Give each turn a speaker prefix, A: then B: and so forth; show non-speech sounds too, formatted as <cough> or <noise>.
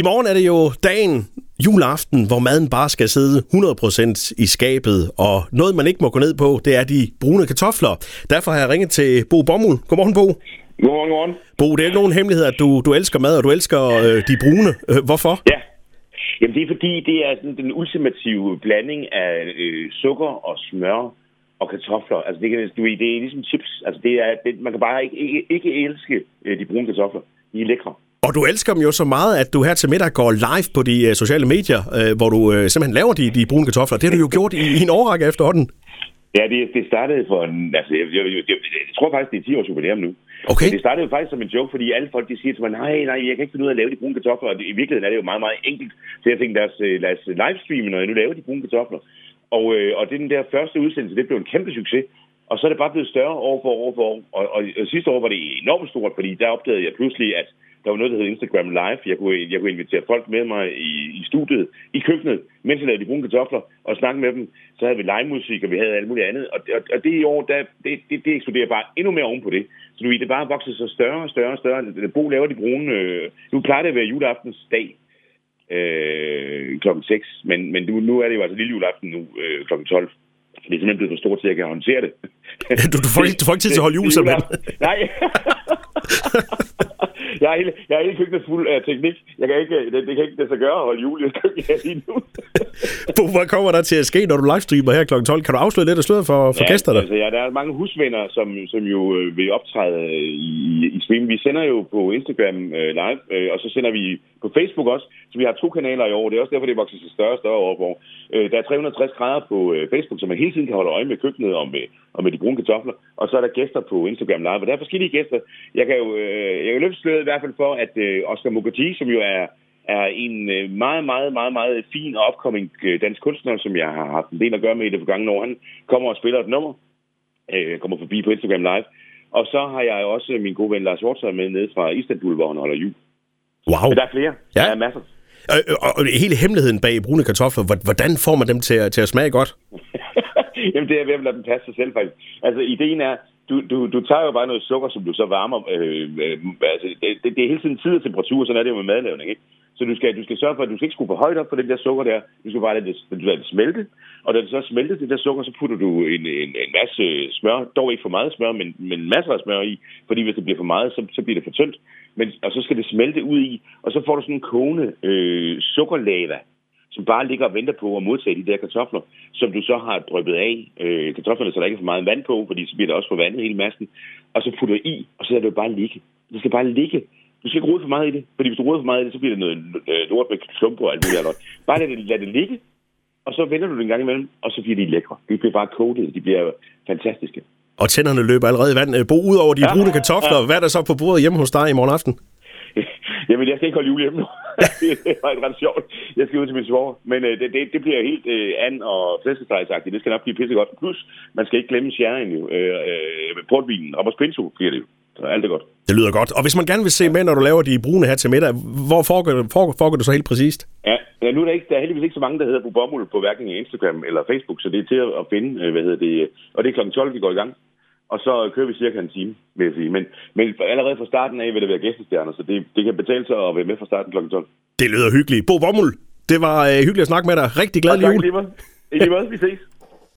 A: I morgen er det jo dagen, juleaften, hvor maden bare skal sidde 100% i skabet, og noget man ikke må gå ned på, det er de brune kartofler. Derfor har jeg ringet til Bo Bommel. Godmorgen, Bo.
B: Godmorgen, godmorgen.
A: Bo, det er ikke nogen hemmelighed, at du, du elsker mad, og du elsker øh, de brune. Øh, hvorfor?
B: Ja. Jamen, det er fordi, det er sådan den ultimative blanding af øh, sukker og smør og kartofler. Altså, det, kan, du, det er ligesom chips. Altså, det er, det, man kan bare ikke, ikke, ikke elske øh, de brune kartofler. De er lækre.
A: Og du elsker dem jo så meget, at du her til middag går live på de uh, sociale medier, uh, hvor du uh, simpelthen laver de, de brune kartofler. Det har du jo gjort i, i en årrække efterhånden.
B: Ja, det, det startede for en... Altså, jeg, jeg, jeg, jeg, tror faktisk, det er 10 års jubilæum nu.
A: Okay.
B: Men det startede jo faktisk som en joke, fordi alle folk de siger til mig, nej, nej, jeg kan ikke finde ud af at lave de brune kartofler. Og det, i virkeligheden er det jo meget, meget enkelt. Så jeg tænkte, lad os, lad os livestreame, når jeg nu laver de brune kartofler. Og, øh, og det den der første udsendelse, det blev en kæmpe succes. Og så er det bare blevet større år for år for år. Og, og, og sidste år var det enormt stort, fordi der opdagede jeg pludselig, at der var noget, der hed Instagram Live. Jeg kunne, jeg kunne invitere folk med mig i, i studiet, i køkkenet, mens jeg lavede de brune kartofler, og snakke med dem. Så havde vi live-musik, og vi havde alt muligt andet. Og, og, og det i år, der, det, det, det eksploderer bare endnu mere oven på det. Så du ved, det bare vokset så større og større og større. Bo laver de brune... Øh, nu plejer det at være juleaftens dag øh, klokken 6, men, men nu, nu er det jo altså lille juleaften nu øh, klokken 12. Det er simpelthen blevet for stort til, at jeg kan håndtere det. <laughs>
A: du, du, får ikke, du får ikke tid til at holde jul, simpelthen.
B: Nej. <laughs> jeg er hele, jeg er hele køkkenet fuld af teknik. Jeg kan ikke, det, det kan ikke det så gøre at holde jul i køkkenet lige nu. <laughs>
A: Bo, hvad kommer der til at ske, når du livestreamer her kl. 12? Kan du afsløre lidt af sløret for, for
B: ja,
A: gæsterne?
B: Altså, ja, der er mange husvenner, som, som jo øh, vil optræde i, i stream. Vi sender jo på Instagram øh, live, øh, og så sender vi på Facebook også. Så vi har to kanaler i år. Det er også derfor, det vokser sig større og større over hvor øh, Der er 360 grader på øh, Facebook, så man hele tiden kan holde øje med køkkenet og med, og med de brune kartofler. Og så er der gæster på Instagram Live, og der er forskellige gæster. Jeg kan jo, øh, jeg kan løfte sløret i hvert fald for, at øh, Oscar Mukherjee, som jo er, er en øh, meget, meget, meget, meget fin og opkommende øh, dansk kunstner, som jeg har haft en del at gøre med i det forgangne år. Han kommer og spiller et nummer, øh, kommer forbi på Instagram Live. Og så har jeg også min gode ven Lars Hjortøj med nede fra Istanbul, hvor han holder jul.
A: Wow.
B: Men der er flere.
A: Ja.
B: Der er masser.
A: Og, og, og hele hemmeligheden bag brune kartofler, hvordan får man dem til at, til at smage godt? <laughs>
B: Jamen, det er ved at lade dem passe sig selv, faktisk. Altså, ideen er, du, du, du tager jo bare noget sukker, som du så varmer. Øh, øh, altså, det, det, det er hele tiden tid og temperatur, sådan er det jo med madlavning, ikke? Så du skal, du skal sørge for, at du skal ikke skrue for højt op for den der sukker der. Du skal bare lade det, lade det smelte. Og når det så er smeltet, det der sukker, så putter du en, en, en masse smør. Dog ikke for meget smør, men, men masser af smør i. Fordi hvis det bliver for meget, så, så bliver det for tyndt. Men, og så skal det smelte ud i. Og så får du sådan en kogende øh, sukkerlava, som bare ligger og venter på at modtage de der kartofler, som du så har drøbet af øh, kartoflerne, så der ikke er for meget vand på, fordi så bliver der også for vandet hele massen. Og så putter du i, og så lader du bare ligge. Det skal bare ligge. Du skal ikke rode for meget i det, fordi hvis du roder for meget i det, så bliver det noget øh, lort med klumper og alt muligt andet. Bare lad det, lad det ligge, og så vender du det en gang imellem, og så bliver de lækre. De bliver bare coated, de bliver fantastiske.
A: Og tænderne løber allerede i vand. Bo, ud over de
B: Ja,
A: brune kartofler,
B: ja.
A: hvad er der så på bordet hjemme hos dig i morgen aften? <laughs>
B: Jamen, jeg skal ikke holde jul hjemme nu. <laughs> det var ret sjovt. Jeg skal ud til min svoger. Men øh, det, det, det bliver helt øh, and- og flæskestegsagtigt. Det skal nok blive pissegodt. Plus, man skal ikke glemme sherryen jo. Øh, øh, portvinen. Og på spinto bliver det jo. Så alt er godt.
A: Det lyder godt. Og hvis man gerne vil se med, når du laver de brune her til middag, hvor foregår, det- foregår, foregår det så helt præcist?
B: Ja, ja nu er der, ikke, der er heldigvis ikke så mange, der hedder Bo Bommel på hverken Instagram eller Facebook, så det er til at finde, øh, hvad hedder det, og det er kl. 12, vi går i gang. Og så kører vi cirka en time, vil jeg sige. Men, men allerede fra starten af vil det være gæstestjerner, så det, det kan betale sig at være med fra starten kl. 12.
A: Det lyder hyggeligt. Bo Bommel, det var øh, hyggeligt at snakke med dig. Rigtig glad jul.
B: I lige måde, vi ses. <laughs>